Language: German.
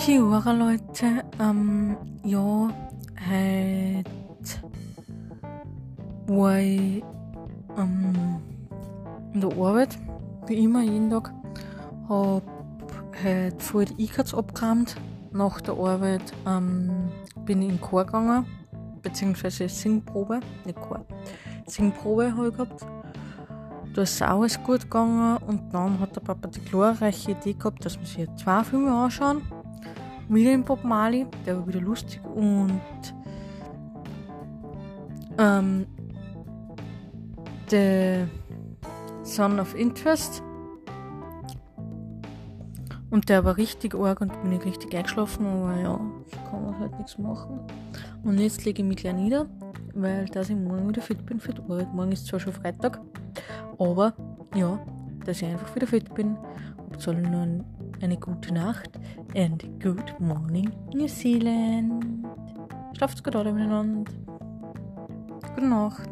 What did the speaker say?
Kiora Leute, ähm, ja, war ich ähm, in der Arbeit, wie immer jeden Tag, hab heute voll die E-Cards abgeräumt. Nach der Arbeit ähm, bin ich in Chor gegangen, beziehungsweise Singprobe, nicht Chor, Singprobe habe ich gehabt. Da ist alles gut gegangen. Und dann hat der Papa die glorreiche Idee gehabt, dass wir sich zwei Filme anschauen wieder in Bob Marley, der war wieder lustig und ähm, The Son of Interest und der war richtig arg und bin ich richtig eingeschlafen, aber ja, kann man halt nichts machen. Und jetzt lege ich mich gleich nieder, weil dass ich morgen wieder fit bin für die Arbeit. Morgen ist zwar schon Freitag, aber ja, dass ich einfach wieder fit bin. Habt alle noch eine gute Nacht and good morning New Zealand. Schlaft gut alle miteinander. Gute Nacht.